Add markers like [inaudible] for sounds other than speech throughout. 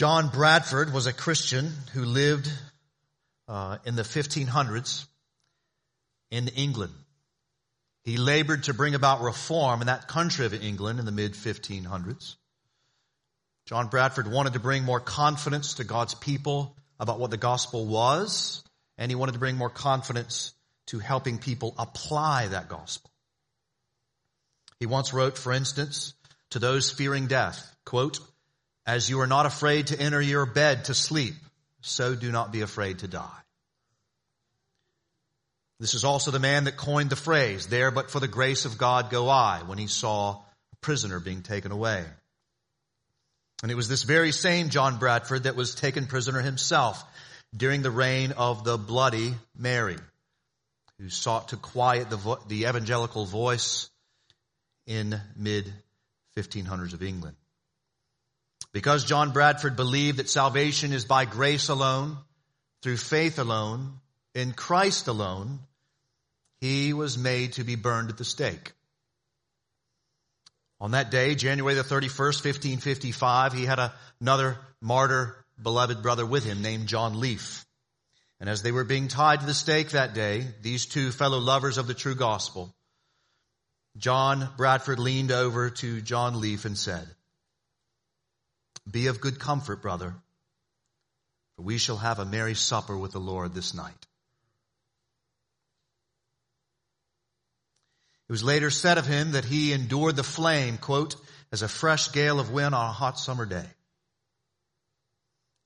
John Bradford was a Christian who lived uh, in the 1500s in England. He labored to bring about reform in that country of England in the mid 1500s. John Bradford wanted to bring more confidence to God's people about what the gospel was, and he wanted to bring more confidence to helping people apply that gospel. He once wrote, for instance, to those fearing death, quote, as you are not afraid to enter your bed to sleep, so do not be afraid to die. This is also the man that coined the phrase, there but for the grace of God go I, when he saw a prisoner being taken away. And it was this very same John Bradford that was taken prisoner himself during the reign of the Bloody Mary, who sought to quiet the, vo- the evangelical voice in mid 1500s of England. Because John Bradford believed that salvation is by grace alone, through faith alone, in Christ alone, he was made to be burned at the stake. On that day, January the 31st, 1555, he had another martyr beloved brother with him named John Leaf. And as they were being tied to the stake that day, these two fellow lovers of the true gospel, John Bradford leaned over to John Leaf and said, Be of good comfort, brother, for we shall have a merry supper with the Lord this night. It was later said of him that he endured the flame, quote, as a fresh gale of wind on a hot summer day.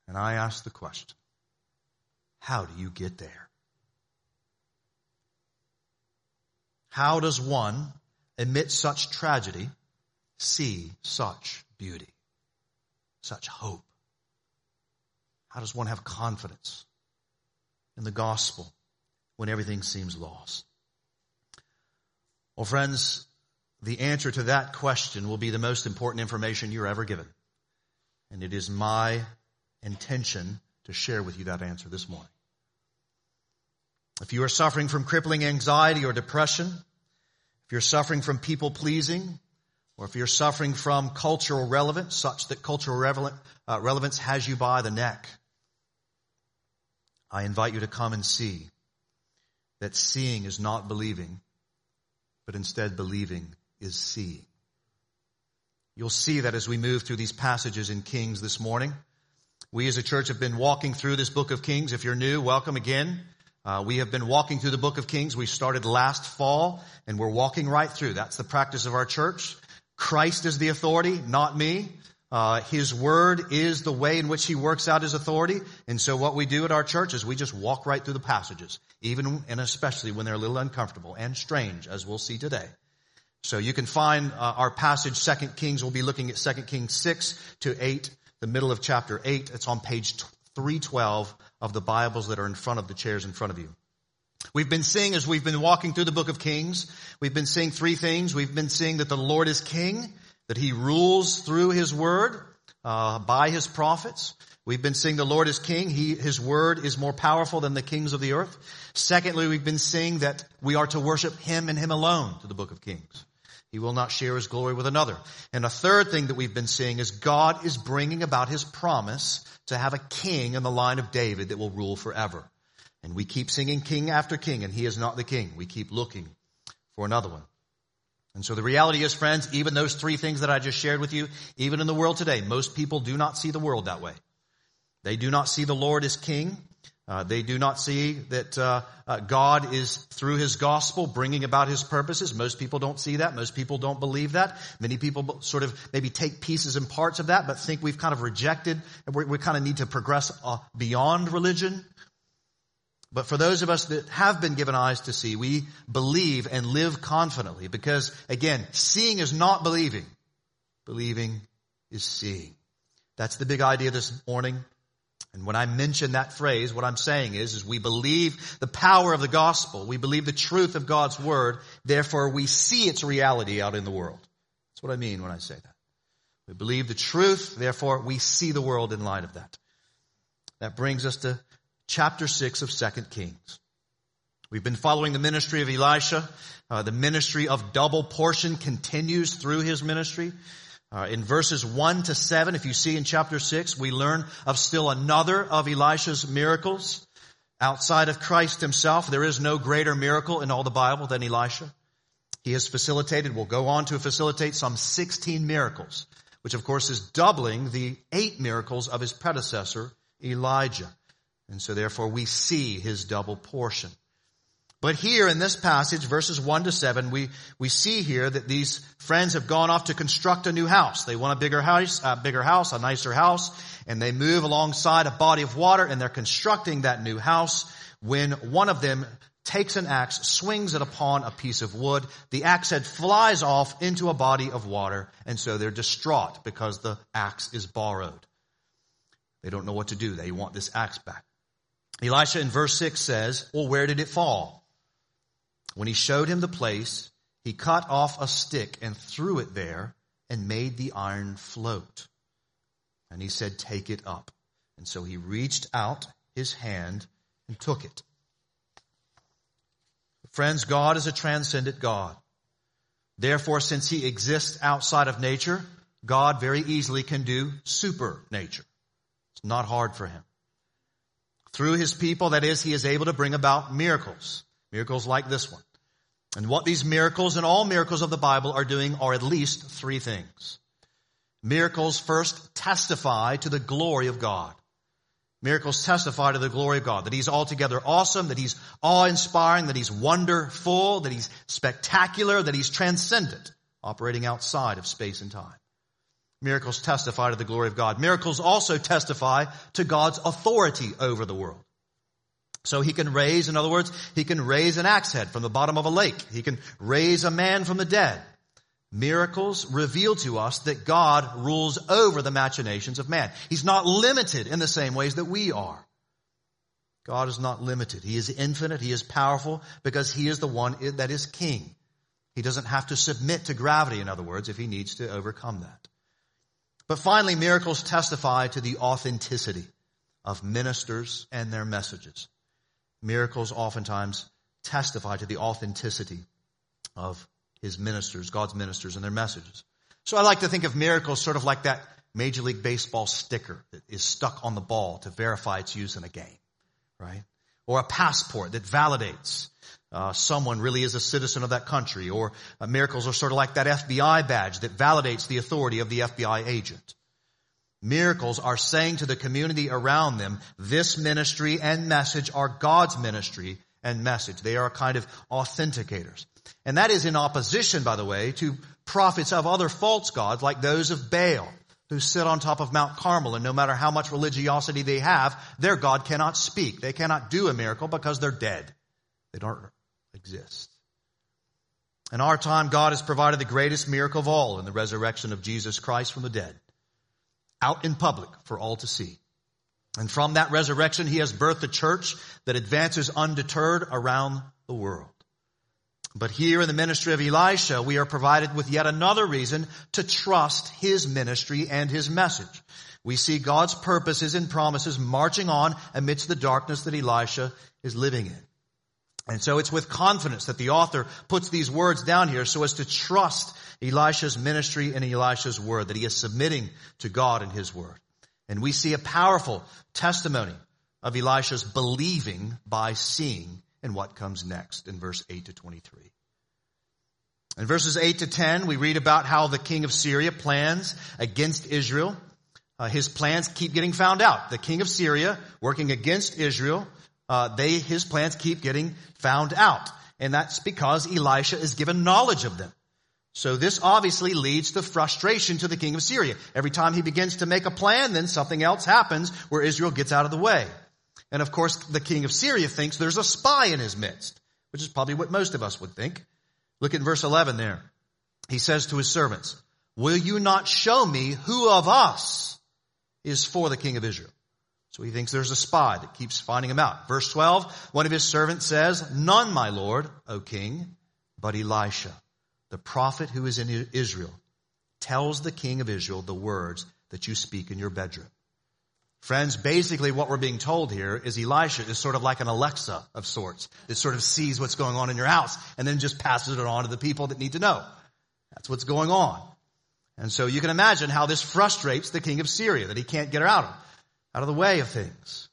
And I ask the question, how do you get there? How does one, amid such tragedy, see such beauty, such hope? How does one have confidence in the gospel when everything seems lost? Well, friends, the answer to that question will be the most important information you're ever given. And it is my intention to share with you that answer this morning. If you are suffering from crippling anxiety or depression, if you're suffering from people pleasing, or if you're suffering from cultural relevance, such that cultural relevant, uh, relevance has you by the neck, I invite you to come and see that seeing is not believing, but instead believing is seeing. You'll see that as we move through these passages in Kings this morning. We as a church have been walking through this book of Kings. If you're new, welcome again. Uh, we have been walking through the book of Kings. We started last fall and we're walking right through. That's the practice of our church. Christ is the authority, not me. Uh, his word is the way in which he works out his authority. And so what we do at our church is we just walk right through the passages, even and especially when they're a little uncomfortable and strange, as we'll see today. So you can find uh, our passage, Second Kings. We'll be looking at Second Kings 6 to 8, the middle of chapter 8. It's on page 312 of the Bibles that are in front of the chairs in front of you. We've been seeing as we've been walking through the book of Kings, we've been seeing three things. We've been seeing that the Lord is king that he rules through his word, uh, by his prophets. We've been seeing the Lord is king. He, his word is more powerful than the kings of the earth. Secondly, we've been seeing that we are to worship him and him alone to the book of Kings. He will not share his glory with another. And a third thing that we've been seeing is God is bringing about his promise to have a king in the line of David that will rule forever. And we keep singing king after king, and he is not the king. We keep looking for another one. And so the reality is, friends, even those three things that I just shared with you, even in the world today, most people do not see the world that way. They do not see the Lord as king. Uh, they do not see that uh, uh, God is through His gospel bringing about His purposes. Most people don't see that. Most people don't believe that. Many people sort of maybe take pieces and parts of that, but think we've kind of rejected and we kind of need to progress uh, beyond religion. But for those of us that have been given eyes to see, we believe and live confidently because again, seeing is not believing. Believing is seeing. That's the big idea this morning. And when I mention that phrase, what I'm saying is, is we believe the power of the gospel. We believe the truth of God's word. Therefore, we see its reality out in the world. That's what I mean when I say that. We believe the truth. Therefore, we see the world in light of that. That brings us to chapter 6 of 2 Kings. We've been following the ministry of Elisha. Uh, the ministry of double portion continues through his ministry. Uh, in verses 1 to 7, if you see in chapter 6, we learn of still another of Elisha's miracles. Outside of Christ himself, there is no greater miracle in all the Bible than Elisha. He has facilitated, will go on to facilitate some 16 miracles, which of course is doubling the eight miracles of his predecessor, Elijah. And so therefore we see his double portion. But here in this passage, verses 1 to 7, we, we see here that these friends have gone off to construct a new house. They want a bigger house, a bigger house, a nicer house, and they move alongside a body of water and they're constructing that new house when one of them takes an axe, swings it upon a piece of wood. The axe head flies off into a body of water, and so they're distraught because the axe is borrowed. They don't know what to do. They want this axe back. Elisha in verse 6 says, Well, where did it fall? When he showed him the place, he cut off a stick and threw it there and made the iron float. And he said, Take it up. And so he reached out his hand and took it. Friends, God is a transcendent God. Therefore, since he exists outside of nature, God very easily can do super nature. It's not hard for him. Through his people, that is, he is able to bring about miracles. Miracles like this one. And what these miracles and all miracles of the Bible are doing are at least three things. Miracles first testify to the glory of God. Miracles testify to the glory of God, that He's altogether awesome, that He's awe-inspiring, that He's wonderful, that He's spectacular, that He's transcendent, operating outside of space and time. Miracles testify to the glory of God. Miracles also testify to God's authority over the world. So he can raise, in other words, he can raise an axe head from the bottom of a lake. He can raise a man from the dead. Miracles reveal to us that God rules over the machinations of man. He's not limited in the same ways that we are. God is not limited. He is infinite. He is powerful because he is the one that is king. He doesn't have to submit to gravity, in other words, if he needs to overcome that. But finally, miracles testify to the authenticity of ministers and their messages miracles oftentimes testify to the authenticity of his ministers, God's ministers and their messages. So I like to think of miracles sort of like that Major League Baseball sticker that is stuck on the ball to verify its use in a game, right? Or a passport that validates uh, someone really is a citizen of that country. Or uh, miracles are sort of like that FBI badge that validates the authority of the FBI agent. Miracles are saying to the community around them, this ministry and message are God's ministry and message. They are a kind of authenticators. And that is in opposition, by the way, to prophets of other false gods like those of Baal, who sit on top of Mount Carmel and no matter how much religiosity they have, their God cannot speak. They cannot do a miracle because they're dead. They don't exist. In our time, God has provided the greatest miracle of all in the resurrection of Jesus Christ from the dead out in public for all to see. And from that resurrection, he has birthed a church that advances undeterred around the world. But here in the ministry of Elisha, we are provided with yet another reason to trust his ministry and his message. We see God's purposes and promises marching on amidst the darkness that Elisha is living in. And so it's with confidence that the author puts these words down here so as to trust Elisha's ministry and Elisha's word, that he is submitting to God and his word. And we see a powerful testimony of Elisha's believing by seeing in what comes next in verse 8 to 23. In verses 8 to 10, we read about how the king of Syria plans against Israel. Uh, his plans keep getting found out. The king of Syria, working against Israel, uh, they, his plans keep getting found out. And that's because Elisha is given knowledge of them. So this obviously leads to frustration to the king of Syria. Every time he begins to make a plan, then something else happens where Israel gets out of the way. And of course, the king of Syria thinks there's a spy in his midst, which is probably what most of us would think. Look at verse 11 there. He says to his servants, will you not show me who of us is for the king of Israel? So he thinks there's a spy that keeps finding him out. Verse 12, one of his servants says, None, my lord, O king, but Elisha, the prophet who is in Israel, tells the king of Israel the words that you speak in your bedroom. Friends, basically what we're being told here is Elisha is sort of like an Alexa of sorts that sort of sees what's going on in your house and then just passes it on to the people that need to know. That's what's going on. And so you can imagine how this frustrates the king of Syria, that he can't get her out of, out of the way of things.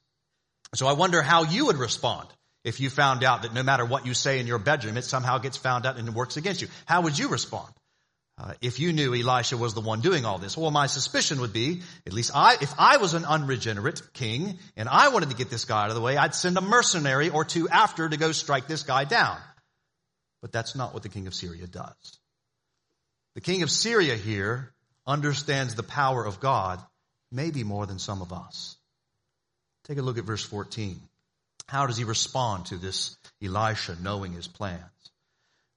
So I wonder how you would respond if you found out that no matter what you say in your bedroom, it somehow gets found out and it works against you. How would you respond? Uh, if you knew Elisha was the one doing all this. Well, my suspicion would be, at least I, if I was an unregenerate king and I wanted to get this guy out of the way, I'd send a mercenary or two after to go strike this guy down. But that's not what the king of Syria does. The king of Syria here understands the power of God maybe more than some of us. Take a look at verse 14. How does he respond to this Elisha knowing his plans?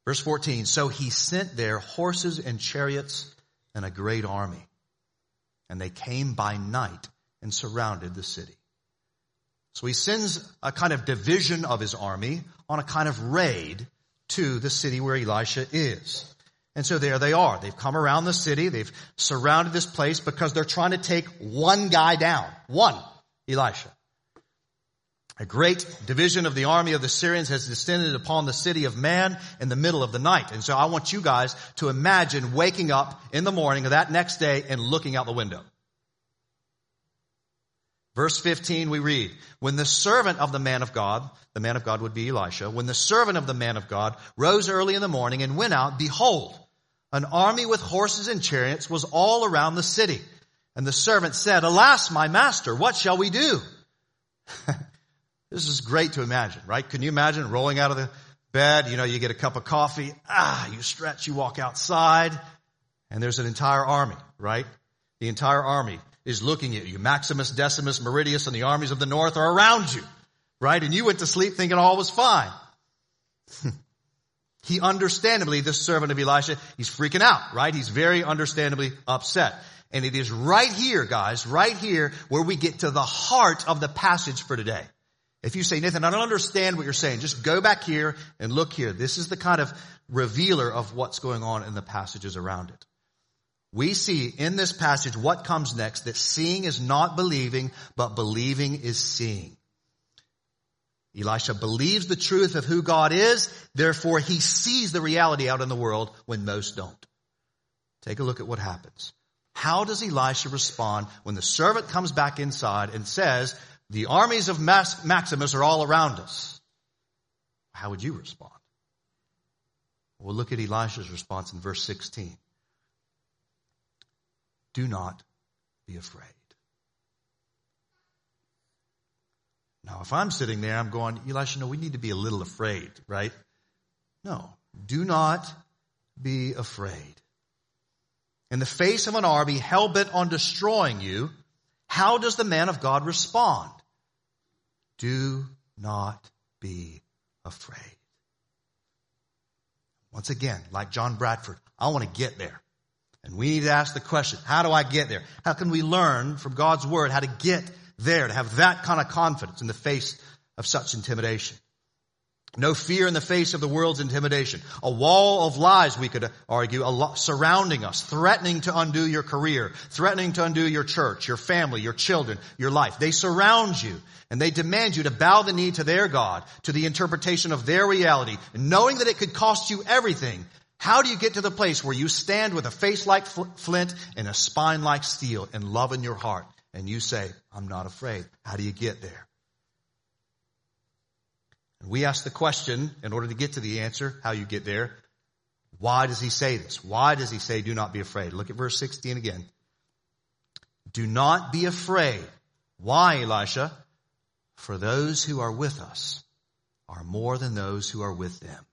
Verse 14, so he sent there horses and chariots and a great army. And they came by night and surrounded the city. So he sends a kind of division of his army on a kind of raid to the city where Elisha is. And so there they are. They've come around the city. They've surrounded this place because they're trying to take one guy down. One. Elisha. A great division of the army of the Syrians has descended upon the city of man in the middle of the night. And so I want you guys to imagine waking up in the morning of that next day and looking out the window. Verse 15 we read, when the servant of the man of God, the man of God would be Elisha, when the servant of the man of God rose early in the morning and went out, behold, an army with horses and chariots was all around the city. And the servant said, alas, my master, what shall we do? [laughs] This is great to imagine, right? Can you imagine rolling out of the bed? You know, you get a cup of coffee. Ah, you stretch, you walk outside and there's an entire army, right? The entire army is looking at you. Maximus, Decimus, Meridius, and the armies of the north are around you, right? And you went to sleep thinking all was fine. [laughs] he understandably, this servant of Elisha, he's freaking out, right? He's very understandably upset. And it is right here, guys, right here where we get to the heart of the passage for today. If you say, Nathan, I don't understand what you're saying, just go back here and look here. This is the kind of revealer of what's going on in the passages around it. We see in this passage what comes next, that seeing is not believing, but believing is seeing. Elisha believes the truth of who God is, therefore he sees the reality out in the world when most don't. Take a look at what happens. How does Elisha respond when the servant comes back inside and says, the armies of Maximus are all around us. How would you respond? We'll look at Elisha's response in verse 16. Do not be afraid. Now, if I'm sitting there, I'm going, Elisha, no, we need to be a little afraid, right? No, do not be afraid. In the face of an army hell bent on destroying you, how does the man of God respond? Do not be afraid. Once again, like John Bradford, I want to get there. And we need to ask the question, how do I get there? How can we learn from God's word how to get there, to have that kind of confidence in the face of such intimidation? No fear in the face of the world's intimidation. A wall of lies, we could argue, surrounding us, threatening to undo your career, threatening to undo your church, your family, your children, your life. They surround you and they demand you to bow the knee to their God, to the interpretation of their reality, knowing that it could cost you everything. How do you get to the place where you stand with a face like flint and a spine like steel and love in your heart and you say, I'm not afraid? How do you get there? And we ask the question in order to get to the answer, how you get there. Why does he say this? Why does he say, do not be afraid? Look at verse 16 again. Do not be afraid. Why, Elisha? For those who are with us are more than those who are with them.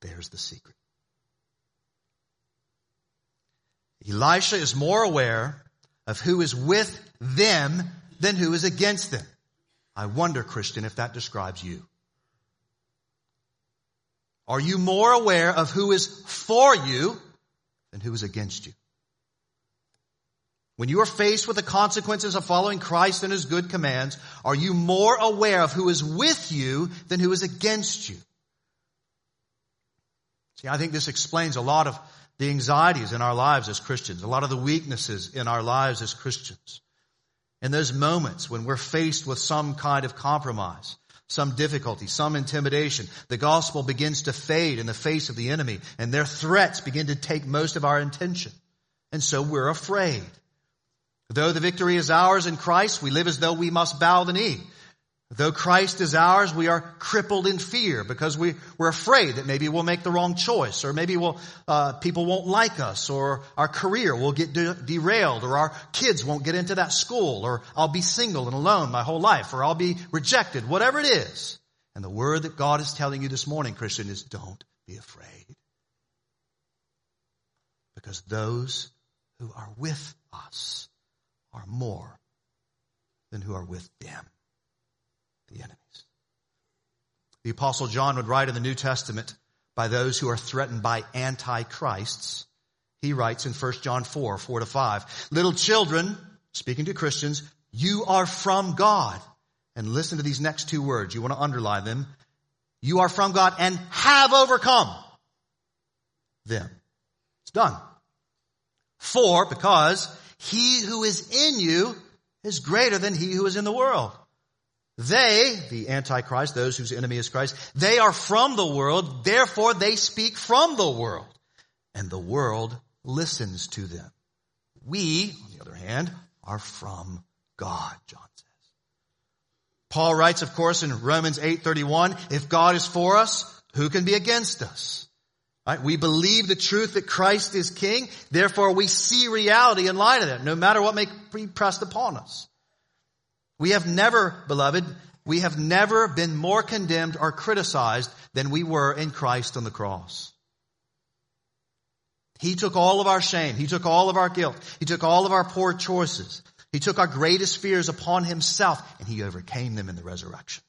There's the secret. Elisha is more aware of who is with them than who is against them. I wonder, Christian, if that describes you. Are you more aware of who is for you than who is against you? When you are faced with the consequences of following Christ and His good commands, are you more aware of who is with you than who is against you? See, I think this explains a lot of the anxieties in our lives as Christians, a lot of the weaknesses in our lives as Christians. In those moments when we're faced with some kind of compromise, some difficulty, some intimidation. The gospel begins to fade in the face of the enemy and their threats begin to take most of our attention. And so we're afraid. Though the victory is ours in Christ, we live as though we must bow the knee. Though Christ is ours, we are crippled in fear because we, we're afraid that maybe we'll make the wrong choice or maybe we'll, uh, people won't like us or our career will get de- derailed or our kids won't get into that school or I'll be single and alone my whole life or I'll be rejected, whatever it is. And the word that God is telling you this morning, Christian, is don't be afraid. Because those who are with us are more than who are with them the enemies. The apostle John would write in the New Testament by those who are threatened by antichrists. He writes in 1 John 4, 4 to 5, little children, speaking to Christians, you are from God. And listen to these next two words. You want to underline them. You are from God and have overcome them. It's done. For, because he who is in you is greater than he who is in the world. They, the Antichrist, those whose enemy is Christ, they are from the world, therefore they speak from the world. And the world listens to them. We, on the other hand, are from God, John says. Paul writes, of course, in Romans 8:31, if God is for us, who can be against us? Right? We believe the truth that Christ is king, therefore we see reality in light of that, no matter what may be pressed upon us. We have never, beloved, we have never been more condemned or criticized than we were in Christ on the cross. He took all of our shame. He took all of our guilt. He took all of our poor choices. He took our greatest fears upon himself and he overcame them in the resurrection.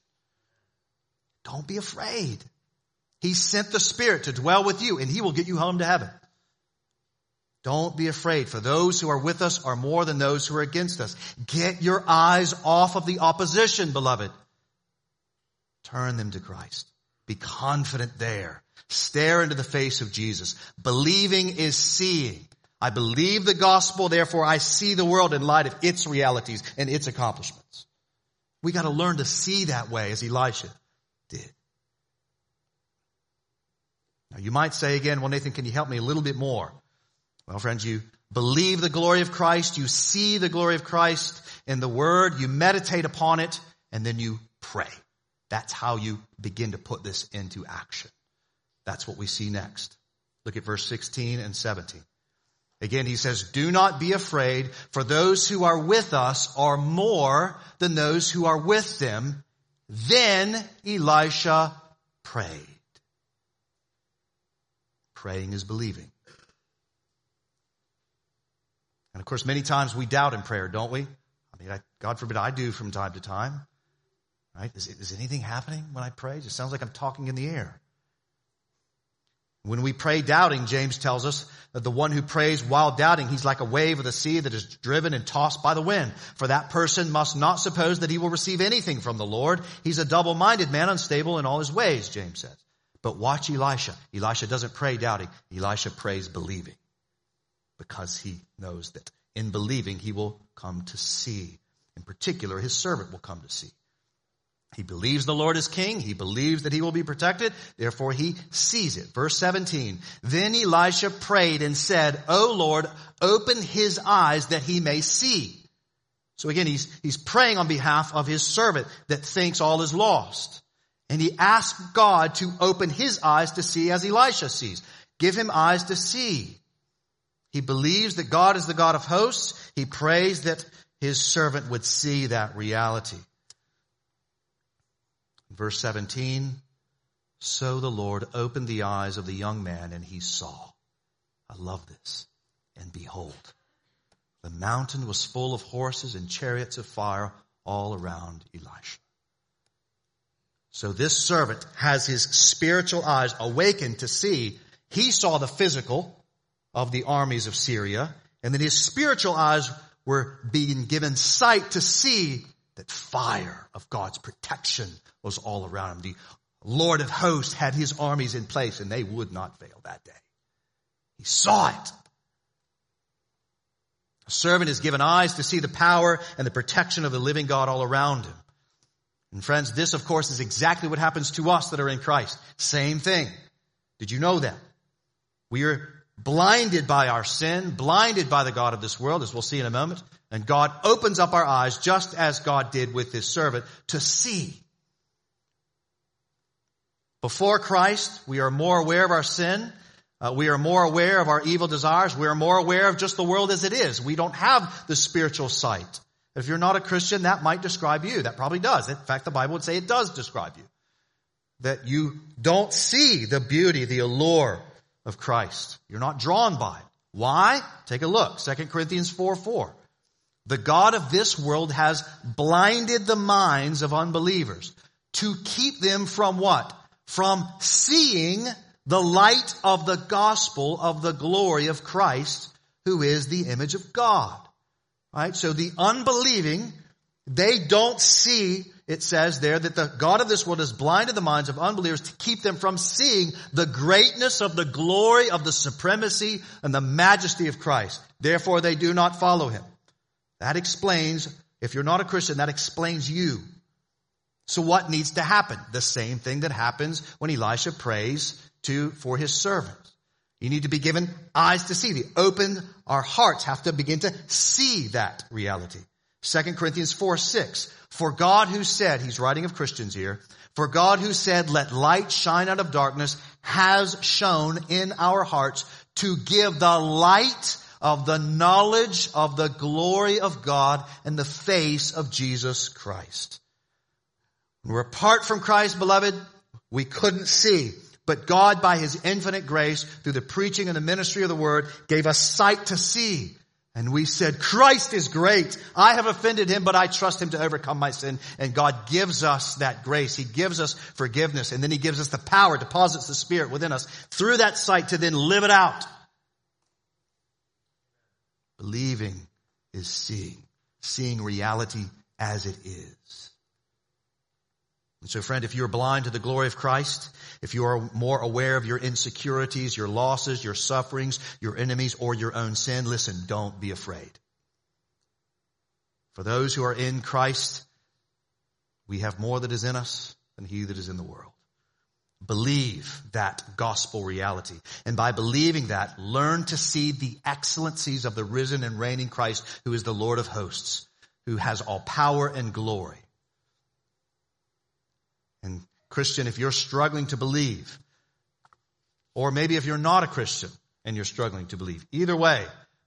Don't be afraid. He sent the Spirit to dwell with you and he will get you home to heaven. Don't be afraid, for those who are with us are more than those who are against us. Get your eyes off of the opposition, beloved. Turn them to Christ. Be confident there. Stare into the face of Jesus. Believing is seeing. I believe the gospel, therefore I see the world in light of its realities and its accomplishments. We gotta learn to see that way as Elisha did. Now you might say again, well Nathan, can you help me a little bit more? Well, friends, you believe the glory of Christ, you see the glory of Christ in the Word, you meditate upon it, and then you pray. That's how you begin to put this into action. That's what we see next. Look at verse 16 and 17. Again, he says, do not be afraid, for those who are with us are more than those who are with them. Then Elisha prayed. Praying is believing. And of course, many times we doubt in prayer, don't we? I mean, I, God forbid I do from time to time. Right? Is, is anything happening when I pray? It just sounds like I'm talking in the air. When we pray doubting, James tells us that the one who prays while doubting, he's like a wave of the sea that is driven and tossed by the wind. For that person must not suppose that he will receive anything from the Lord. He's a double-minded man, unstable in all his ways, James says. But watch Elisha. Elisha doesn't pray doubting. Elisha prays believing because he knows that in believing he will come to see. In particular, his servant will come to see. He believes the Lord is king. He believes that he will be protected. Therefore, he sees it. Verse 17. Then Elisha prayed and said, O Lord, open his eyes that he may see. So again, he's, he's praying on behalf of his servant that thinks all is lost. And he asked God to open his eyes to see as Elisha sees. Give him eyes to see. He believes that God is the God of hosts. He prays that his servant would see that reality. Verse 17, so the Lord opened the eyes of the young man and he saw. I love this. And behold, the mountain was full of horses and chariots of fire all around Elisha. So this servant has his spiritual eyes awakened to see. He saw the physical, of the armies of Syria, and that his spiritual eyes were being given sight to see that fire of God's protection was all around him. The Lord of hosts had his armies in place and they would not fail that day. He saw it. A servant is given eyes to see the power and the protection of the living God all around him. And friends, this of course is exactly what happens to us that are in Christ. Same thing. Did you know that? We are blinded by our sin, blinded by the God of this world, as we'll see in a moment. And God opens up our eyes just as God did with his servant to see. Before Christ, we are more aware of our sin. Uh, we are more aware of our evil desires. We are more aware of just the world as it is. We don't have the spiritual sight. If you're not a Christian, that might describe you. That probably does. In fact, the Bible would say it does describe you. That you don't see the beauty, the allure of Christ. You're not drawn by it. Why? Take a look. 2 Corinthians 4 4. The God of this world has blinded the minds of unbelievers to keep them from what? From seeing the light of the gospel of the glory of Christ, who is the image of God. Right? So the unbelieving, they don't see, it says there, that the God of this world has blinded the minds of unbelievers to keep them from seeing the greatness of the glory of the supremacy and the majesty of Christ. Therefore they do not follow him. That explains, if you're not a Christian, that explains you. So what needs to happen? The same thing that happens when Elisha prays to, for his servant. You need to be given eyes to see. The open, our hearts have to begin to see that reality. 2 Corinthians 4, 6. For God who said, he's writing of Christians here, for God who said, let light shine out of darkness has shone in our hearts to give the light of the knowledge of the glory of God in the face of Jesus Christ. When we're apart from Christ, beloved, we couldn't see. But God, by His infinite grace, through the preaching and the ministry of the Word, gave us sight to see. And we said, Christ is great. I have offended Him, but I trust Him to overcome my sin. And God gives us that grace. He gives us forgiveness. And then He gives us the power, deposits the Spirit within us through that sight to then live it out. Believing is seeing. Seeing reality as it is. And so friend, if you're blind to the glory of Christ, if you are more aware of your insecurities, your losses, your sufferings, your enemies, or your own sin, listen, don't be afraid. For those who are in Christ, we have more that is in us than he that is in the world. Believe that gospel reality. And by believing that, learn to see the excellencies of the risen and reigning Christ who is the Lord of hosts, who has all power and glory. And Christian, if you're struggling to believe, or maybe if you're not a Christian and you're struggling to believe, either way,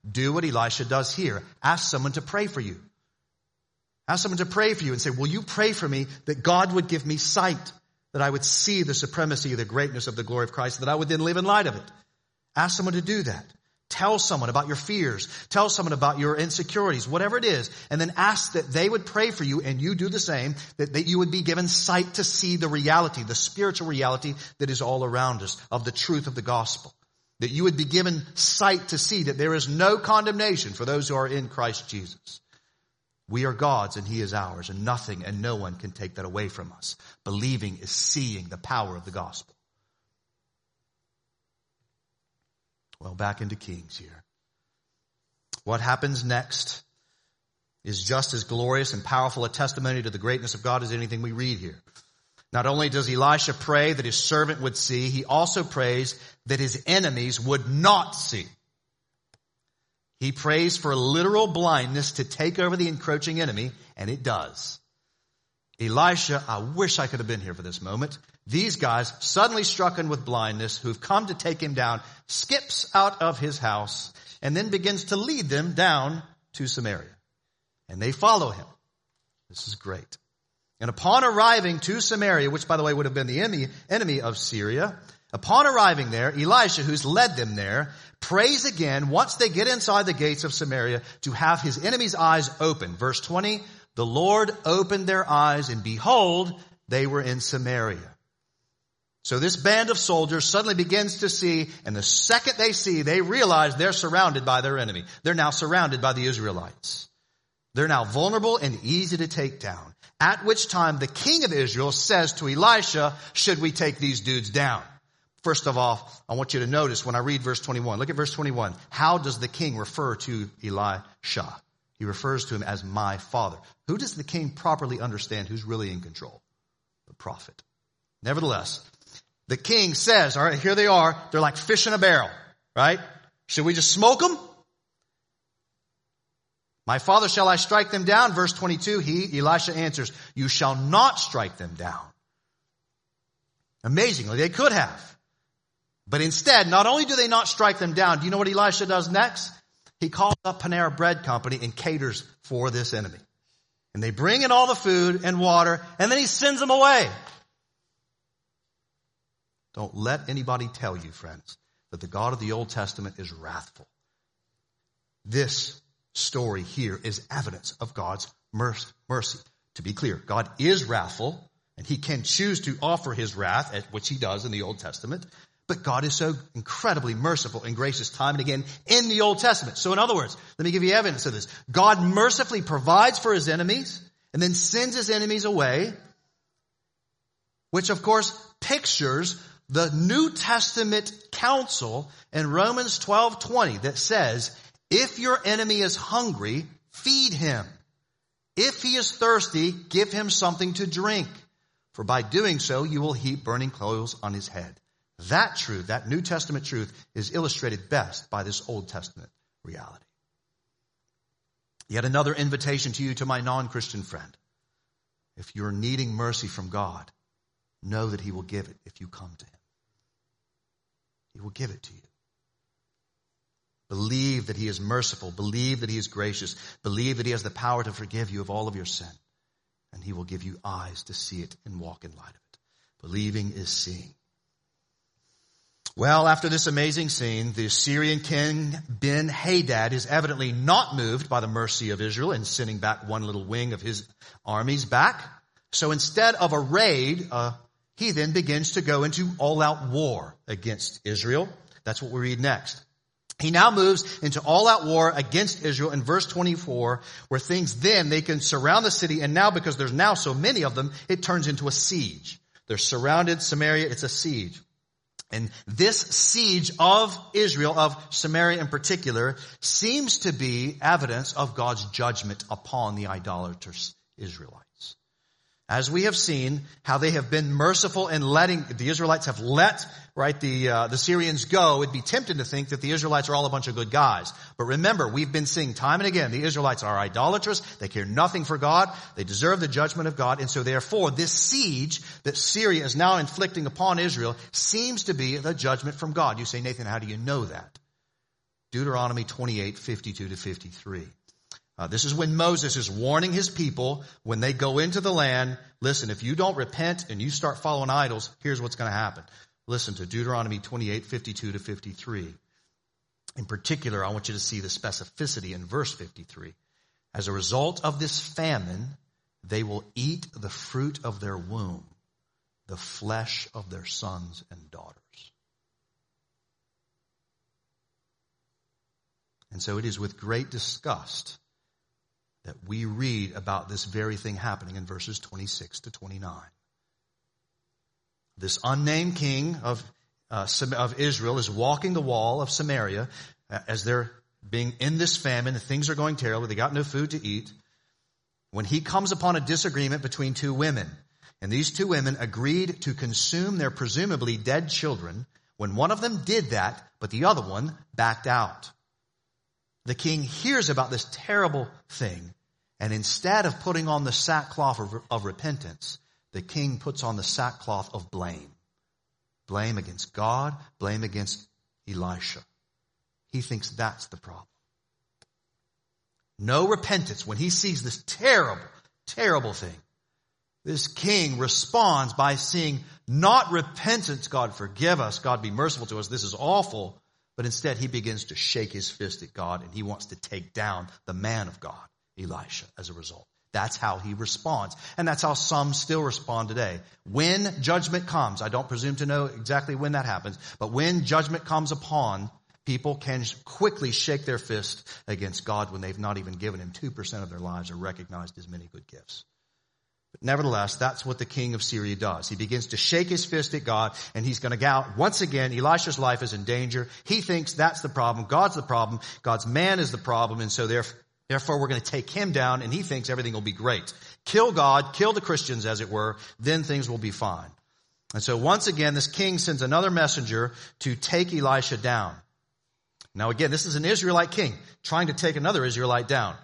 do what Elisha does here. Ask someone to pray for you. Ask someone to pray for you and say, will you pray for me that God would give me sight, that I would see the supremacy, the greatness of the glory of Christ, that I would then live in light of it. Ask someone to do that. Tell someone about your fears. Tell someone about your insecurities, whatever it is, and then ask that they would pray for you and you do the same, that, that you would be given sight to see the reality, the spiritual reality that is all around us of the truth of the gospel. That you would be given sight to see that there is no condemnation for those who are in Christ Jesus. We are God's and He is ours and nothing and no one can take that away from us. Believing is seeing the power of the gospel. Well, back into Kings here. What happens next is just as glorious and powerful a testimony to the greatness of God as anything we read here. Not only does Elisha pray that his servant would see, he also prays that his enemies would not see. He prays for literal blindness to take over the encroaching enemy, and it does. Elisha, I wish I could have been here for this moment. These guys, suddenly strucken with blindness, who've come to take him down, skips out of his house and then begins to lead them down to Samaria. And they follow him. This is great. And upon arriving to Samaria, which by the way would have been the enemy, enemy of Syria, upon arriving there, Elisha, who's led them there, prays again once they get inside the gates of Samaria to have his enemy's eyes open. Verse 20, the Lord opened their eyes and behold, they were in Samaria. So this band of soldiers suddenly begins to see, and the second they see, they realize they're surrounded by their enemy. They're now surrounded by the Israelites. They're now vulnerable and easy to take down. At which time the king of Israel says to Elisha, should we take these dudes down? First of all, I want you to notice when I read verse 21, look at verse 21. How does the king refer to Elisha? He refers to him as my father. Who does the king properly understand who's really in control? The prophet. Nevertheless, the king says, all right, here they are. They're like fish in a barrel, right? Should we just smoke them? My father, shall I strike them down? Verse 22, he, Elisha answers, you shall not strike them down. Amazingly, they could have. But instead, not only do they not strike them down, do you know what Elisha does next? He calls up Panera Bread Company and caters for this enemy. And they bring in all the food and water, and then he sends them away. Don't let anybody tell you, friends, that the God of the Old Testament is wrathful. This story here is evidence of God's mercy. To be clear, God is wrathful, and he can choose to offer his wrath, which he does in the Old Testament, but God is so incredibly merciful and gracious time and again in the Old Testament. So in other words, let me give you evidence of this. God mercifully provides for his enemies and then sends his enemies away, which of course pictures the New Testament counsel in Romans 12:20 that says, if your enemy is hungry, feed him. If he is thirsty, give him something to drink. For by doing so, you will heap burning coals on his head. That truth, that New Testament truth, is illustrated best by this Old Testament reality. Yet another invitation to you, to my non-Christian friend. If you're needing mercy from God, know that he will give it if you come to him. He will give it to you. Believe that he is merciful. Believe that he is gracious. Believe that he has the power to forgive you of all of your sin. And he will give you eyes to see it and walk in light of it. Believing is seeing. Well, after this amazing scene, the Syrian king Ben Hadad is evidently not moved by the mercy of Israel in sending back one little wing of his armies back. So instead of a raid, uh, he then begins to go into all out war against Israel. That's what we read next. He now moves into all out war against Israel in verse 24, where things then, they can surround the city, and now because there's now so many of them, it turns into a siege. They're surrounded Samaria, it's a siege. And this siege of Israel, of Samaria in particular, seems to be evidence of God's judgment upon the idolaters Israelites. As we have seen how they have been merciful in letting, the Israelites have let, right, the, uh, the Syrians go, it'd be tempting to think that the Israelites are all a bunch of good guys. But remember, we've been seeing time and again, the Israelites are idolatrous, they care nothing for God, they deserve the judgment of God, and so therefore this siege that Syria is now inflicting upon Israel seems to be the judgment from God. You say, Nathan, how do you know that? Deuteronomy 28, 52 to 53. Uh, this is when Moses is warning his people when they go into the land. Listen, if you don't repent and you start following idols, here's what's going to happen. Listen to Deuteronomy 28, 52 to 53. In particular, I want you to see the specificity in verse 53. As a result of this famine, they will eat the fruit of their womb, the flesh of their sons and daughters. And so it is with great disgust that we read about this very thing happening in verses 26 to 29. This unnamed king of, uh, of Israel is walking the wall of Samaria uh, as they're being in this famine things are going terribly. They got no food to eat. When he comes upon a disagreement between two women, and these two women agreed to consume their presumably dead children when one of them did that, but the other one backed out. The king hears about this terrible thing and instead of putting on the sackcloth of, of, repentance, the king puts on the sackcloth of blame. Blame against God, blame against Elisha. He thinks that's the problem. No repentance when he sees this terrible, terrible thing. This king responds by seeing not repentance, God forgive us, God be merciful to us, this is awful, but instead he begins to shake his fist at God and he wants to take down the man of God. Elisha as a result. That's how he responds. And that's how some still respond today. When judgment comes, I don't presume to know exactly when that happens, but when judgment comes upon, people can quickly shake their fist against God when they've not even given him 2% of their lives or recognized his many good gifts. But nevertheless, that's what the king of Syria does. He begins to shake his fist at God and he's going to go out. Once again, Elisha's life is in danger. He thinks that's the problem. God's the problem. God's man is the problem. And so therefore, Therefore, we're going to take him down and he thinks everything will be great. Kill God, kill the Christians as it were, then things will be fine. And so once again, this king sends another messenger to take Elisha down. Now again, this is an Israelite king trying to take another Israelite down.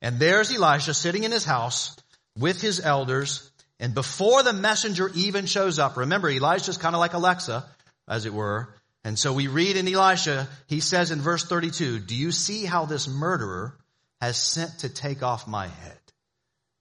And there's Elisha sitting in his house with his elders. And before the messenger even shows up, remember Elisha's kind of like Alexa, as it were. And so we read in Elisha, he says in verse 32, do you see how this murderer has sent to take off my head?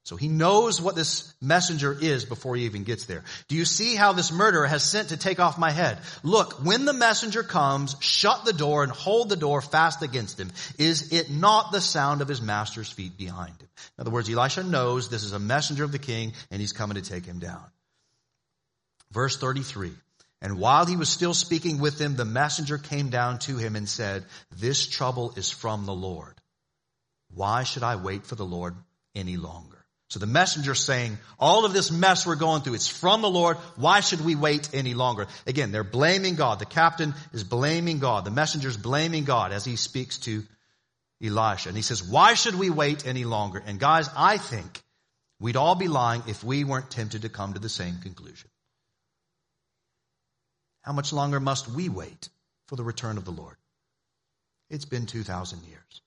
So he knows what this messenger is before he even gets there. Do you see how this murderer has sent to take off my head? Look, when the messenger comes, shut the door and hold the door fast against him. Is it not the sound of his master's feet behind him? In other words, Elisha knows this is a messenger of the king and he's coming to take him down. Verse 33. And while he was still speaking with them, the messenger came down to him and said, this trouble is from the Lord. Why should I wait for the Lord any longer? So the messenger saying, all of this mess we're going through, it's from the Lord. Why should we wait any longer? Again, they're blaming God. The captain is blaming God. The messenger's blaming God as he speaks to Elisha. And he says, why should we wait any longer? And guys, I think we'd all be lying if we weren't tempted to come to the same conclusion. How much longer must we wait for the return of the Lord? It's been 2,000 years.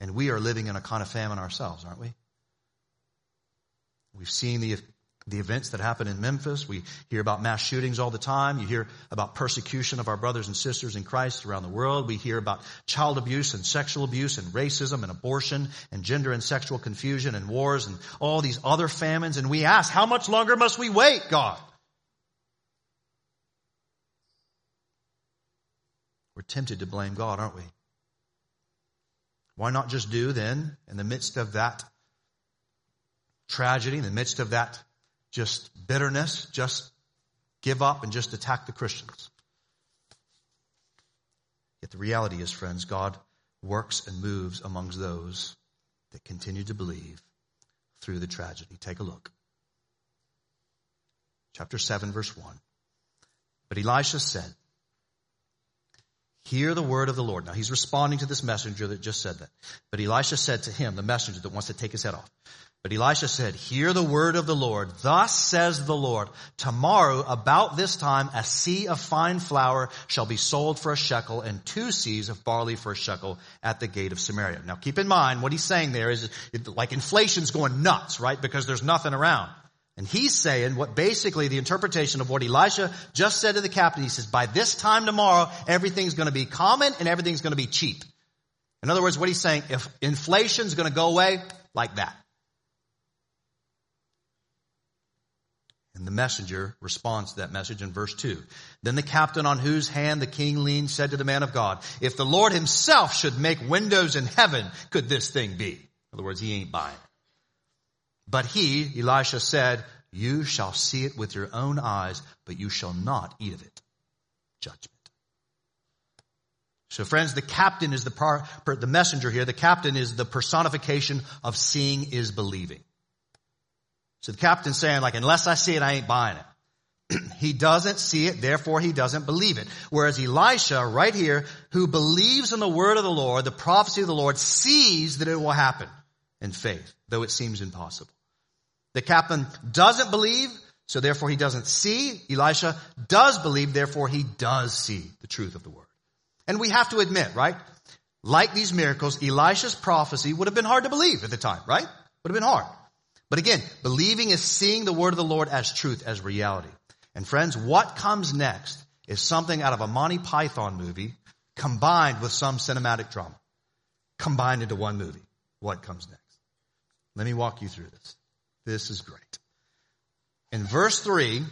And we are living in a kind of famine ourselves, aren't we? We've seen the, the events that happen in Memphis. We hear about mass shootings all the time. You hear about persecution of our brothers and sisters in Christ around the world. We hear about child abuse and sexual abuse and racism and abortion and gender and sexual confusion and wars and all these other famines. And we ask, how much longer must we wait, God? We're tempted to blame God, aren't we? Why not just do then, in the midst of that tragedy, in the midst of that just bitterness, just give up and just attack the Christians. Yet the reality is, friends, God works and moves amongst those that continue to believe through the tragedy. Take a look. Chapter 7, verse 1. But Elisha said, Hear the word of the Lord. Now he's responding to this messenger that just said that. But Elisha said to him, the messenger that wants to take his head off, but Elisha said, hear the word of the Lord. Thus says the Lord, tomorrow about this time a seah of fine flour shall be sold for a shekel and two seahs of barley for a shekel at the gate of Samaria. Now keep in mind what he's saying there is like inflation's going nuts, right? Because there's nothing around. And he's saying what basically the interpretation of what Elisha just said to the captain. He says, by this time tomorrow, everything's going to be common and everything's going to be cheap. In other words, what he's saying, if inflation's going to go away like that. And the messenger responds to that message in verse 2. Then the captain on whose hand the king leaned said to the man of God, if the Lord himself should make windows in heaven, could this thing be? In other words, he ain't buying. But he, Elisha said, you shall see it with your own eyes, but you shall not eat of it. Judgment. So friends, the captain is the, par, the messenger here. The captain is the personification of seeing is believing. So the captain's saying like, unless I see it, I ain't buying it. [clears throat] he doesn't see it, therefore he doesn't believe it. Whereas Elisha, right here, who believes in the word of the Lord, the prophecy of the Lord, sees that it will happen in faith, though it seems impossible. The captain doesn't believe, so therefore he doesn't see. Elisha does believe, therefore he does see the truth of the word. And we have to admit, right? Like these miracles, Elisha's prophecy would have been hard to believe at the time, right? Would have been hard. But again, believing is seeing the word of the Lord as truth, as reality. And friends, what comes next is something out of a Monty Python movie combined with some cinematic drama. Combined into one movie. What comes next? Let me walk you through this. This is great. In verse 3,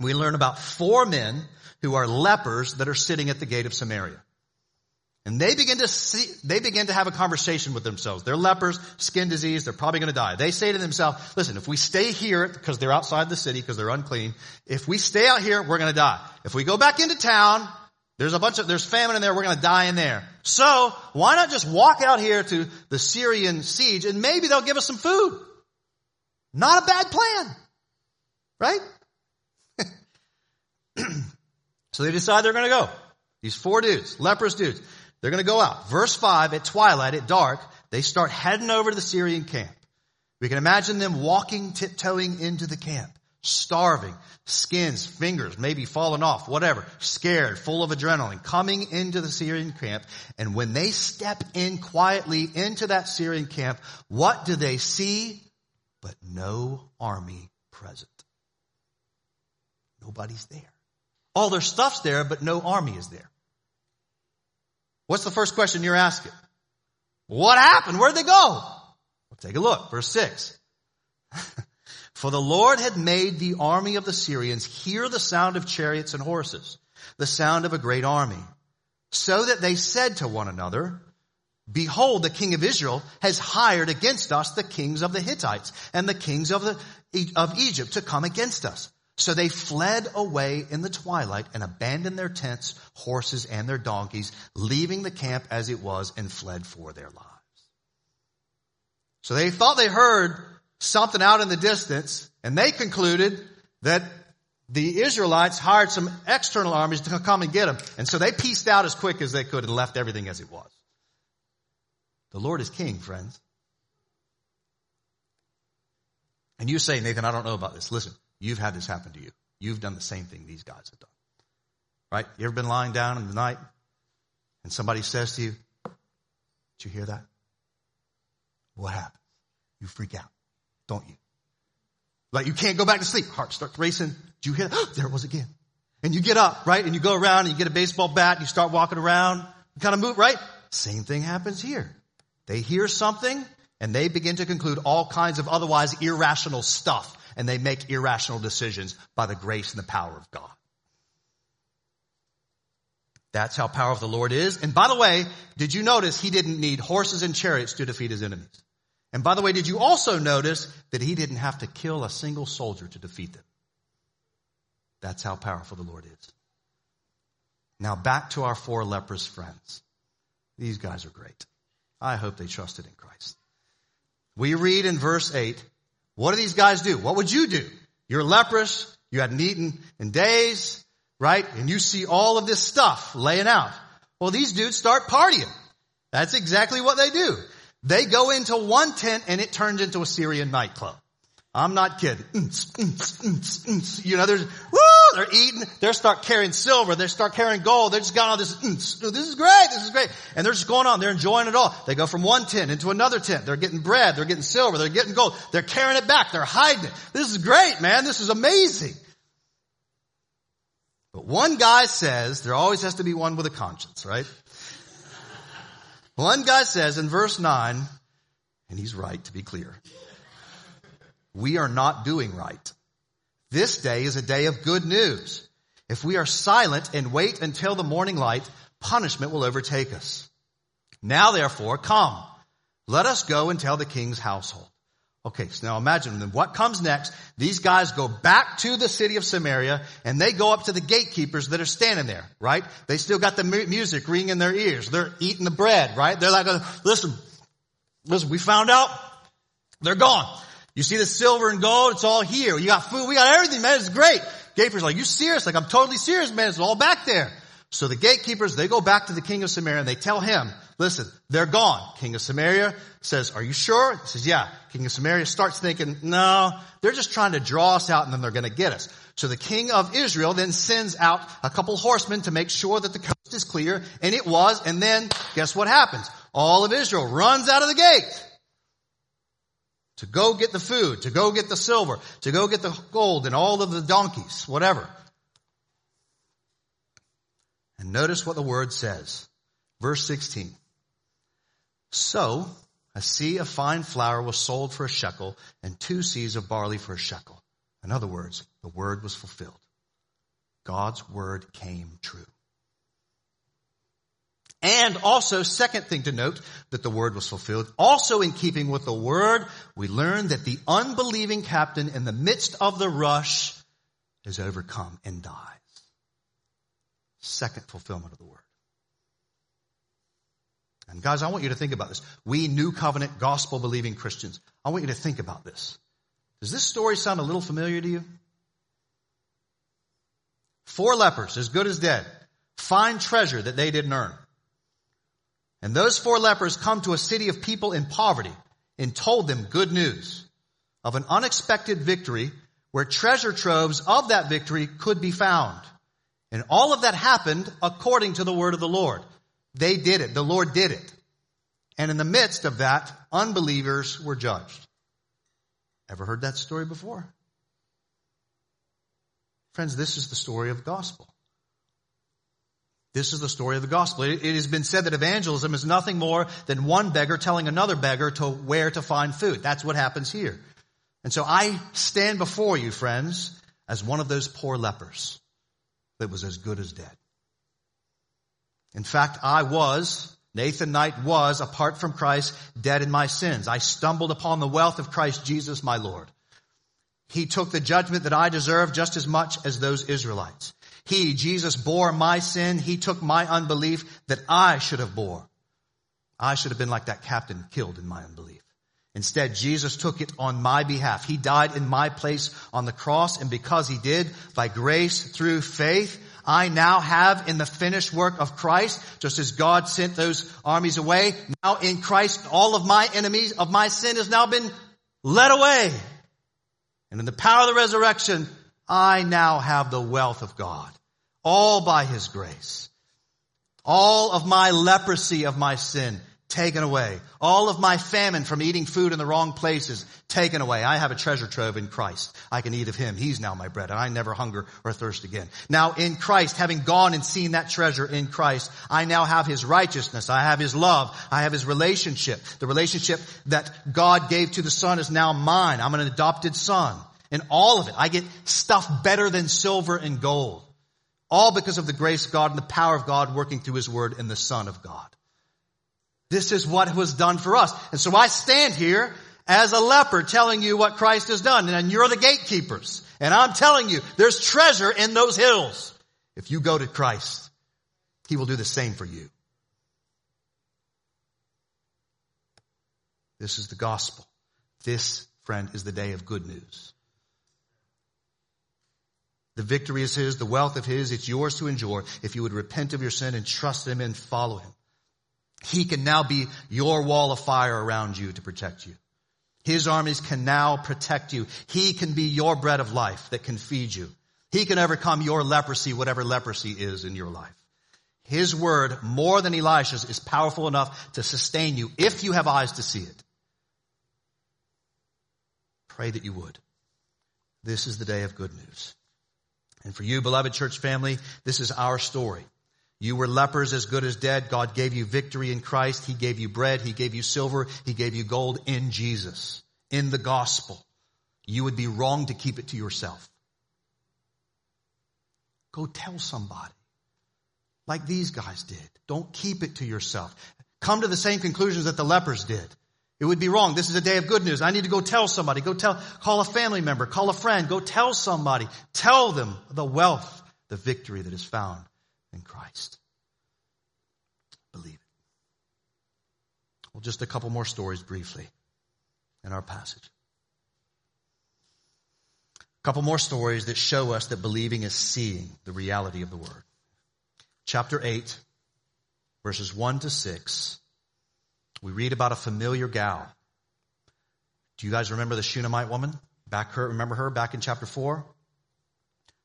we learn about four men who are lepers that are sitting at the gate of Samaria. And they begin to see, they begin to have a conversation with themselves. They're lepers, skin disease, they're probably going to die. They say to themselves, listen, if we stay here, because they're outside the city, because they're unclean, if we stay out here, we're going to die. If we go back into town, there's a bunch of, there's famine in there, we're going to die in there. So, why not just walk out here to the Syrian siege and maybe they'll give us some food? Not a bad plan. Right? [clears throat] so they decide they're going to go. These four dudes, leprous dudes. They're going to go out. Verse 5, at twilight, at dark, they start heading over to the Syrian camp. We can imagine them walking, tiptoeing into the camp. starving, skins, fingers, maybe falling off, whatever, scared, full of adrenaline, coming into the Syrian camp. And when they step in quietly into that Syrian camp, what do they see? But no army present. Nobody's there. All their stuff's there, but no army is there. What's the first question you're asking? What happened? Where'd they go? Well, take a look. Verse 6. [laughs] For the Lord had made the army of the Syrians hear the sound of chariots and horses, the sound of a great army, so that they said to one another, Behold, the king of Israel has hired against us the kings of the Hittites and the kings of, the, of Egypt to come against us. So they fled away in the twilight and abandoned their tents, horses, and their donkeys, leaving the camp as it was and fled for their lives. So they thought they heard something out in the distance and they concluded that the Israelites hired some external armies to come and get them. And so they pieced out as quick as they could and left everything as it was. The Lord is king, friends. And you say, Nathan, I don't know about this. Listen, You've had this happen to you. You've done the same thing these guys have done. Right? You ever been lying down in the night and somebody says to you, Did you hear that? What happens? You freak out, don't you? Like you can't go back to sleep. Heart starts racing. Do you hear that? [gasps] there it was again. And you get up, right? And you go around and you get a baseball bat and you start walking around. You kind of move, right? Same thing happens here. They hear something and they begin to conclude all kinds of otherwise irrational stuff and they make irrational decisions by the grace and the power of God. That's how powerful the Lord is. And by the way, did you notice he didn't need horses and chariots to defeat his enemies? And by the way, did you also notice that he didn't have to kill a single soldier to defeat them? That's how powerful the Lord is. Now back to our four leprous friends. These guys are great. I hope they trusted in Christ. We read in verse 8, what do these guys do? What would you do? You're leprous. You hadn't eaten in days, right? And you see all of this stuff laying out. Well, these dudes start partying. That's exactly what they do. They go into one tent and it turns into a Syrian nightclub. I'm not kidding. You know, there's, woo, Oh, they're eating, they start carrying silver, they start carrying gold, they just got all this, mm, this is great, this is great. And they're just going on, they're enjoying it all. They go from one tent into another tent, they're getting bread, they're getting silver, they're getting gold, they're carrying it back, they're hiding it. This is great, man, this is amazing. But one guy says, there always has to be one with a conscience, right? One guy says in verse 9, and he's right to be clear we are not doing right. This day is a day of good news. If we are silent and wait until the morning light, punishment will overtake us. Now therefore, come. Let us go and tell the king's household. Okay, so now imagine then what comes next. These guys go back to the city of Samaria and they go up to the gatekeepers that are standing there, right? They still got the music ringing in their ears. They're eating the bread, right? They're like, listen, listen, we found out they're gone. You see the silver and gold? It's all here. You got food. We got everything, man. It's great. Gatekeepers like, you serious? Like, I'm totally serious, man. It's all back there. So the gatekeepers, they go back to the king of Samaria and they tell him, listen, they're gone. King of Samaria says, are you sure? He says, yeah. King of Samaria starts thinking, no, they're just trying to draw us out and then they're going to get us. So the king of Israel then sends out a couple horsemen to make sure that the coast is clear. And it was. And then guess what happens? All of Israel runs out of the gate to go get the food, to go get the silver, to go get the gold and all of the donkeys, whatever. And notice what the word says. Verse 16. So, a seah of fine flour was sold for a shekel and two seahs of barley for a shekel. In other words, the word was fulfilled. God's word came true. And also, second thing to note, that the word was fulfilled. Also in keeping with the word, we learn that the unbelieving captain in the midst of the rush is overcome and dies. Second fulfillment of the word. And guys, I want you to think about this. We new covenant gospel believing Christians, I want you to think about this. Does this story sound a little familiar to you? Four lepers, as good as dead, find treasure that they didn't earn. And those four lepers come to a city of people in poverty and told them good news of an unexpected victory where treasure troves of that victory could be found. And all of that happened according to the word of the Lord. They did it. The Lord did it. And in the midst of that, unbelievers were judged. Ever heard that story before? Friends, this is the story of the gospel. This is the story of the gospel. It, has been said that evangelism is nothing more than one beggar telling another beggar to where to find food. That's what happens here. And so I stand before you, friends, as one of those poor lepers that was as good as dead. In fact, I was, Nathan Knight was, apart from Christ, dead in my sins. I stumbled upon the wealth of Christ Jesus, my Lord. He took the judgment that I deserved just as much as those Israelites. He, Jesus, bore my sin. He took my unbelief that I should have bore. I should have been like that captain killed in my unbelief. Instead, Jesus took it on my behalf. He died in my place on the cross, and because he did, by grace through faith, I now have in the finished work of Christ, just as God sent those armies away, now in Christ, all of my enemies of my sin has now been led away. And in the power of the resurrection, I now have the wealth of God, all by his grace. All of my leprosy of my sin taken away. All of my famine from eating food in the wrong places taken away. I have a treasure trove in Christ. I can eat of him. He's now my bread and I never hunger or thirst again. Now in Christ, having gone and seen that treasure in Christ, I now have his righteousness. I have his love. I have his relationship. The relationship that God gave to the son is now mine. I'm an adopted son. And all of it, I get stuff better than silver and gold. All because of the grace of God and the power of God working through his word and the son of God. This is what was done for us. And so I stand here as a leper telling you what Christ has done. And you're the gatekeepers. And I'm telling you, there's treasure in those hills. If you go to Christ, He will do the same for you. This is the gospel. This, friend, is the day of good news. The victory is His, the wealth of His, it's yours to enjoy if you would repent of your sin and trust Him and follow Him. He can now be your wall of fire around you to protect you. His armies can now protect you. He can be your bread of life that can feed you. He can overcome your leprosy, whatever leprosy is in your life. His word, more than Elisha's, is powerful enough to sustain you if you have eyes to see it. Pray that you would. This is the day of good news. And for you, beloved church family, this is our story. You were lepers as good as dead. God gave you victory in Christ. He gave you bread. He gave you silver. He gave you gold in Jesus, in the gospel. You would be wrong to keep it to yourself. Go tell somebody like these guys did. Don't keep it to yourself. Come to the same conclusions that the lepers did. It would be wrong. This is a day of good news. I need to go tell somebody. Go tell, call a family member, call a friend, go tell somebody. Tell them the wealth, the victory that is found in Christ. Believe it. Well, just a couple more stories briefly in our passage. A couple more stories that show us that believing is seeing the reality of the word. Chapter 8, verses 1 to 6, we read about a familiar gal. Do you guys remember the Shunammite woman? Back her, remember her back in chapter 4?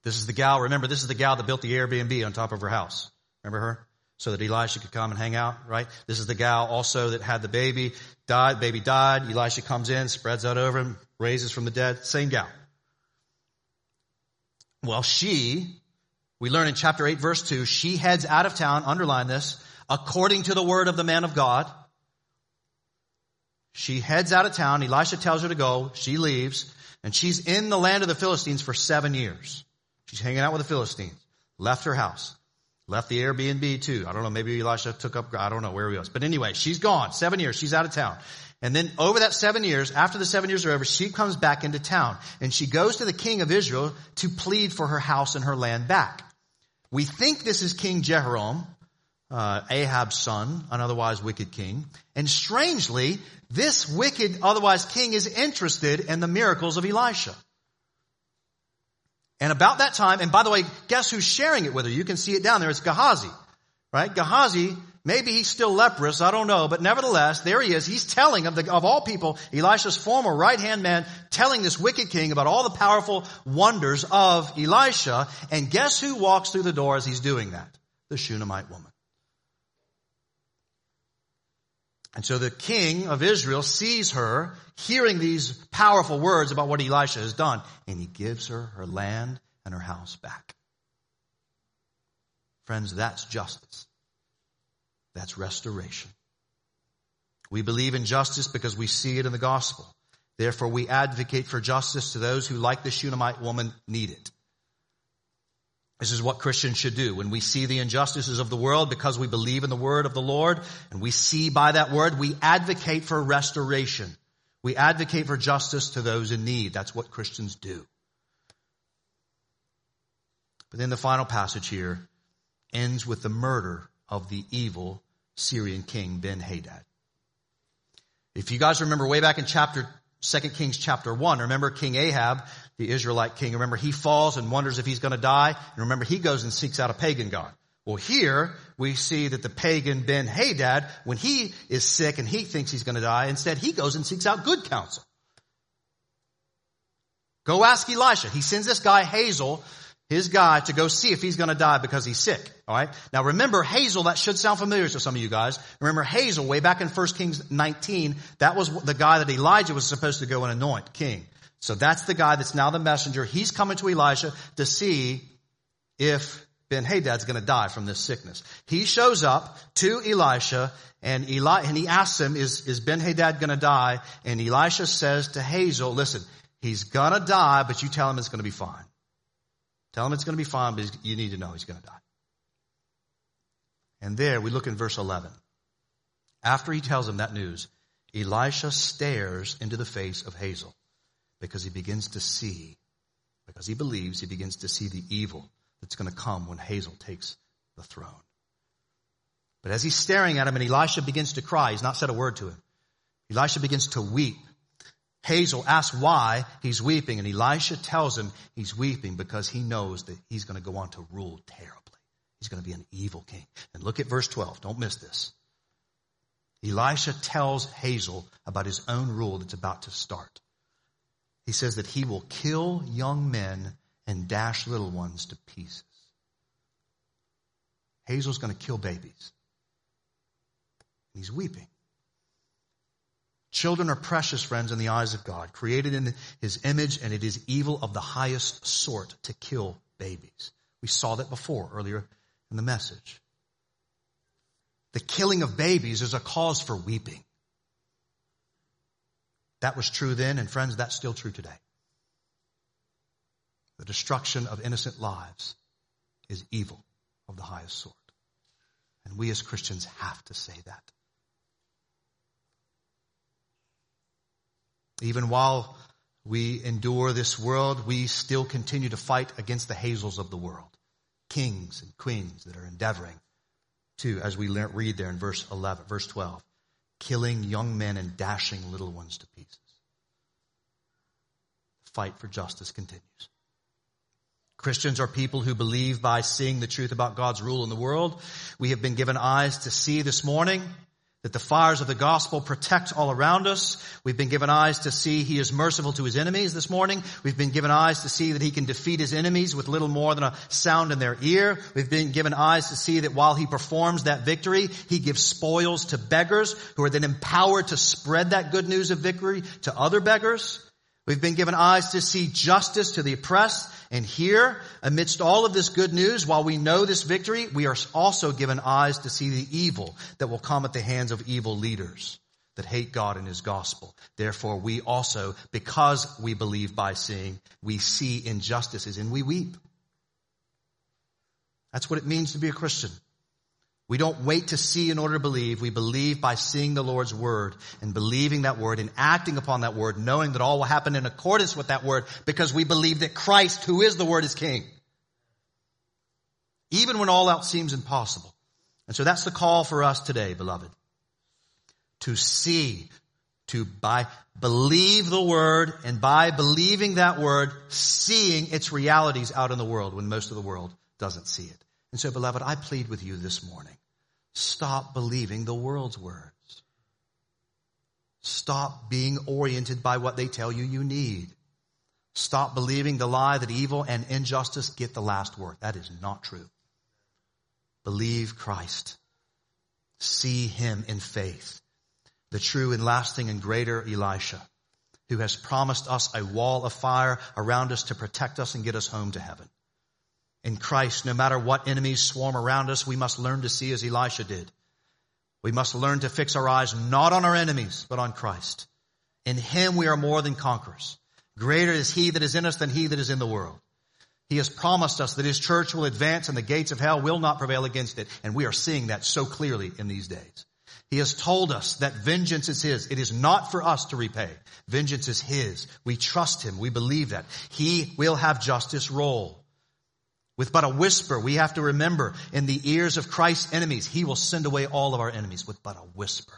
This is the gal, remember, this is the gal that built the Airbnb on top of her house. Remember her? So that Elisha could come and hang out, right? This is the gal also that had the baby, died, baby died. Elisha comes in, spreads out over him, raises from the dead. Same gal. Well, she, we learn in chapter 8 verse 2, she heads out of town, underline this, according to the word of the man of God. She heads out of town. Elisha tells her to go. She leaves and she's in the land of the Philistines for seven years. She's hanging out with the Philistines. Left her house. Left the Airbnb too. I don't know. Maybe Elisha took up, I don't know where he was. But anyway, she's gone. Seven years. She's out of town. And then over that seven years, after the seven years are over, she comes back into town and she goes to the king of Israel to plead for her house and her land back. We think this is King Jehoram, uh, Ahab's son, an otherwise wicked king. And strangely, this wicked, otherwise king is interested in the miracles of Elisha. And about that time, and by the way, guess who's sharing it with her? You can see it down there. It's Gehazi, right? Gehazi Maybe he's still leprous. I don't know. But nevertheless, there he is. He's telling of the, of all people, Elisha's former right hand man, telling this wicked king about all the powerful wonders of Elisha. And guess who walks through the door as he's doing that? The Shunammite woman. And so the king of Israel sees her hearing these powerful words about what Elisha has done, and he gives her her land and her house back. Friends, that's justice. That's restoration. We believe in justice because we see it in the gospel. Therefore, we advocate for justice to those who, like the Shunammite woman, need it. This is what Christians should do. When we see the injustices of the world because we believe in the word of the Lord and we see by that word, we advocate for restoration. We advocate for justice to those in need. That's what Christians do. But then the final passage here ends with the murder of the evil Syrian king Ben Hadad. If you guys remember way back in chapter 2 Kings chapter 1, remember King Ahab, the Israelite king, remember he falls and wonders if he's going to die. And remember he goes and seeks out a pagan god. Well, here we see that the pagan Ben Hadad, when he is sick and he thinks he's going to die, instead he goes and seeks out good counsel. Go ask Elisha. He sends this guy Hazel, his guy to go see if he's going to die because he's sick. All right. Now remember Hazel. that should sound familiar to some of you guys. Remember Hazel way back in 1 Kings 19, that was the guy that Elijah was supposed to go and anoint king. So that's the guy that's now the messenger. He's coming to Elisha to see if Ben Hadad's going to die from this sickness. He shows up to Elisha and Eli, and he asks him, is, is Ben Hadad going to die? And Elisha says to Hazel, listen, he's going to die, but you tell him it's going to be fine. Tell him it's going to be fine, but you need to know he's going to die. And there we look in verse 11. After he tells him that news, Elisha stares into the face of Hazael because he begins to see, because he believes he begins to see the evil that's going to come when Hazel takes the throne. But as he's staring at him and Elisha begins to cry, he's not said a word to him. Elisha begins to weep Hazel asks why he's weeping, and Elisha tells him he's weeping because he knows that he's going to go on to rule terribly. He's going to be an evil king. And look at verse 12. Don't miss this. Elisha tells Hazel about his own rule that's about to start. He says that he will kill young men and dash little ones to pieces. Hazel's going to kill babies. He's weeping. Children are precious, friends, in the eyes of God, created in his image, and it is evil of the highest sort to kill babies. We saw that before earlier in the message. The killing of babies is a cause for weeping. That was true then, and friends, that's still true today. The destruction of innocent lives is evil of the highest sort. And we as Christians have to say that. Even while we endure this world, we still continue to fight against the Hazels of the world. Kings and queens that are endeavoring to, as we read there in verse 11, verse 12, killing young men and dashing little ones to pieces. The fight for justice continues. Christians are people who believe by seeing the truth about God's rule in the world. We have been given eyes to see this morning that the fires of the gospel protect all around us. We've been given eyes to see he is merciful to his enemies this morning. We've been given eyes to see that he can defeat his enemies with little more than a sound in their ear. We've been given eyes to see that while he performs that victory, he gives spoils to beggars who are then empowered to spread that good news of victory to other beggars. We've been given eyes to see justice to the oppressed. And here, amidst all of this good news, while we know this victory, we are also given eyes to see the evil that will come at the hands of evil leaders that hate God and His gospel. Therefore, we also, because we believe by seeing, we see injustices and we weep. That's what it means to be a Christian. We don't wait to see in order to believe. We believe by seeing the Lord's word and believing that word and acting upon that word, knowing that all will happen in accordance with that word because we believe that Christ, who is the word, is king. Even when all else seems impossible. And so that's the call for us today, beloved. To see, to by believe the word and by believing that word, seeing its realities out in the world when most of the world doesn't see it. And so, beloved, I plead with you this morning. Stop believing the world's words. Stop being oriented by what they tell you you need. Stop believing the lie that evil and injustice get the last word. That is not true. Believe Christ. See him in faith. The true and lasting and greater Elisha, who has promised us a wall of fire around us to protect us and get us home to heaven. In Christ, no matter what enemies swarm around us, we must learn to see as Elisha did. We must learn to fix our eyes not on our enemies, but on Christ. In Him we are more than conquerors. Greater is He that is in us than He that is in the world. He has promised us that His church will advance and the gates of hell will not prevail against it. And we are seeing that so clearly in these days. He has told us that vengeance is His. It is not for us to repay. Vengeance is His. We trust Him. We believe that. He will have justice roll. With but a whisper, we have to remember in the ears of Christ's enemies, He will send away all of our enemies with but a whisper.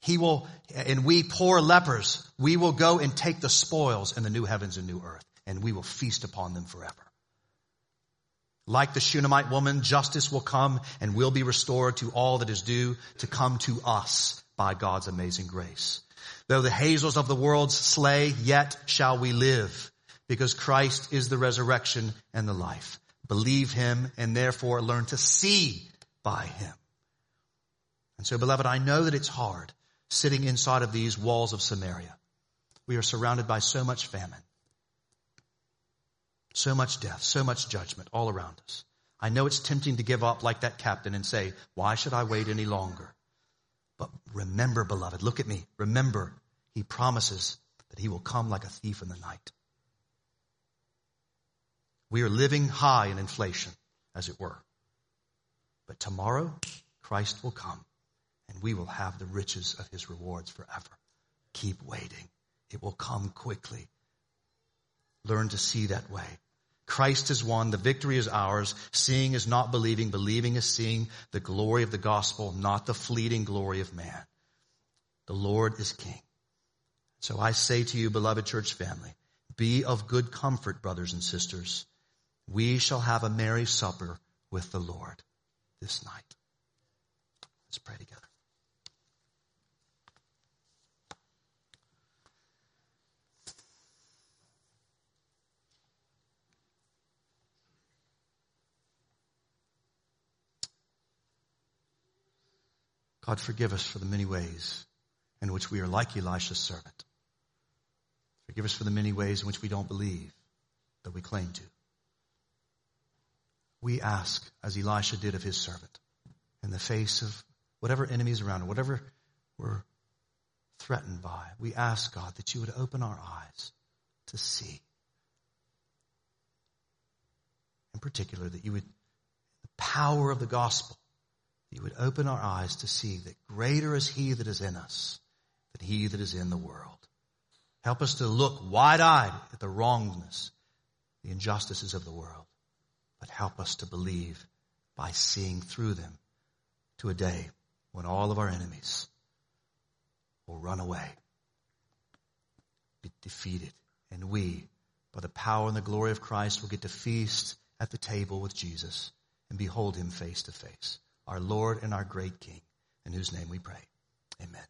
He will, and we poor lepers, we will go and take the spoils in the new heavens and new earth, and we will feast upon them forever. Like the Shunammite woman, justice will come and will be restored to all that is due to come to us by God's amazing grace. Though the hazels of the world slay, yet shall we live because Christ is the resurrection and the life. Believe him and therefore learn to see by him. And so beloved, I know that it's hard sitting inside of these walls of Samaria. We are surrounded by so much famine. So much death, so much judgment all around us. I know it's tempting to give up like that captain and say, why should I wait any longer? But remember, beloved, look at me. Remember, he promises that he will come like a thief in the night. We are living high in inflation, as it were. But tomorrow, Christ will come and we will have the riches of his rewards forever. Keep waiting. It will come quickly. Learn to see that way. Christ has won. The victory is ours. Seeing is not believing. Believing is seeing the glory of the gospel, not the fleeting glory of man. The Lord is king. So I say to you, beloved church family, be of good comfort, brothers and sisters. We shall have a merry supper with the Lord this night. Let's pray together. God, forgive us for the many ways in which we are like Elisha's servant. Forgive us for the many ways in which we don't believe that we claim to. We ask, as Elisha did of his servant, in the face of whatever enemies around whatever we're threatened by, we ask, God, that you would open our eyes to see. In particular, that you would, the power of the gospel you would open our eyes to see that greater is he that is in us than he that is in the world. Help us to look wide-eyed at the wrongness, the injustices of the world, but help us to believe by seeing through them to a day when all of our enemies will run away, be defeated, and we, by the power and the glory of Christ, will get to feast at the table with Jesus and behold him face to face our Lord and our great King, in whose name we pray. Amen.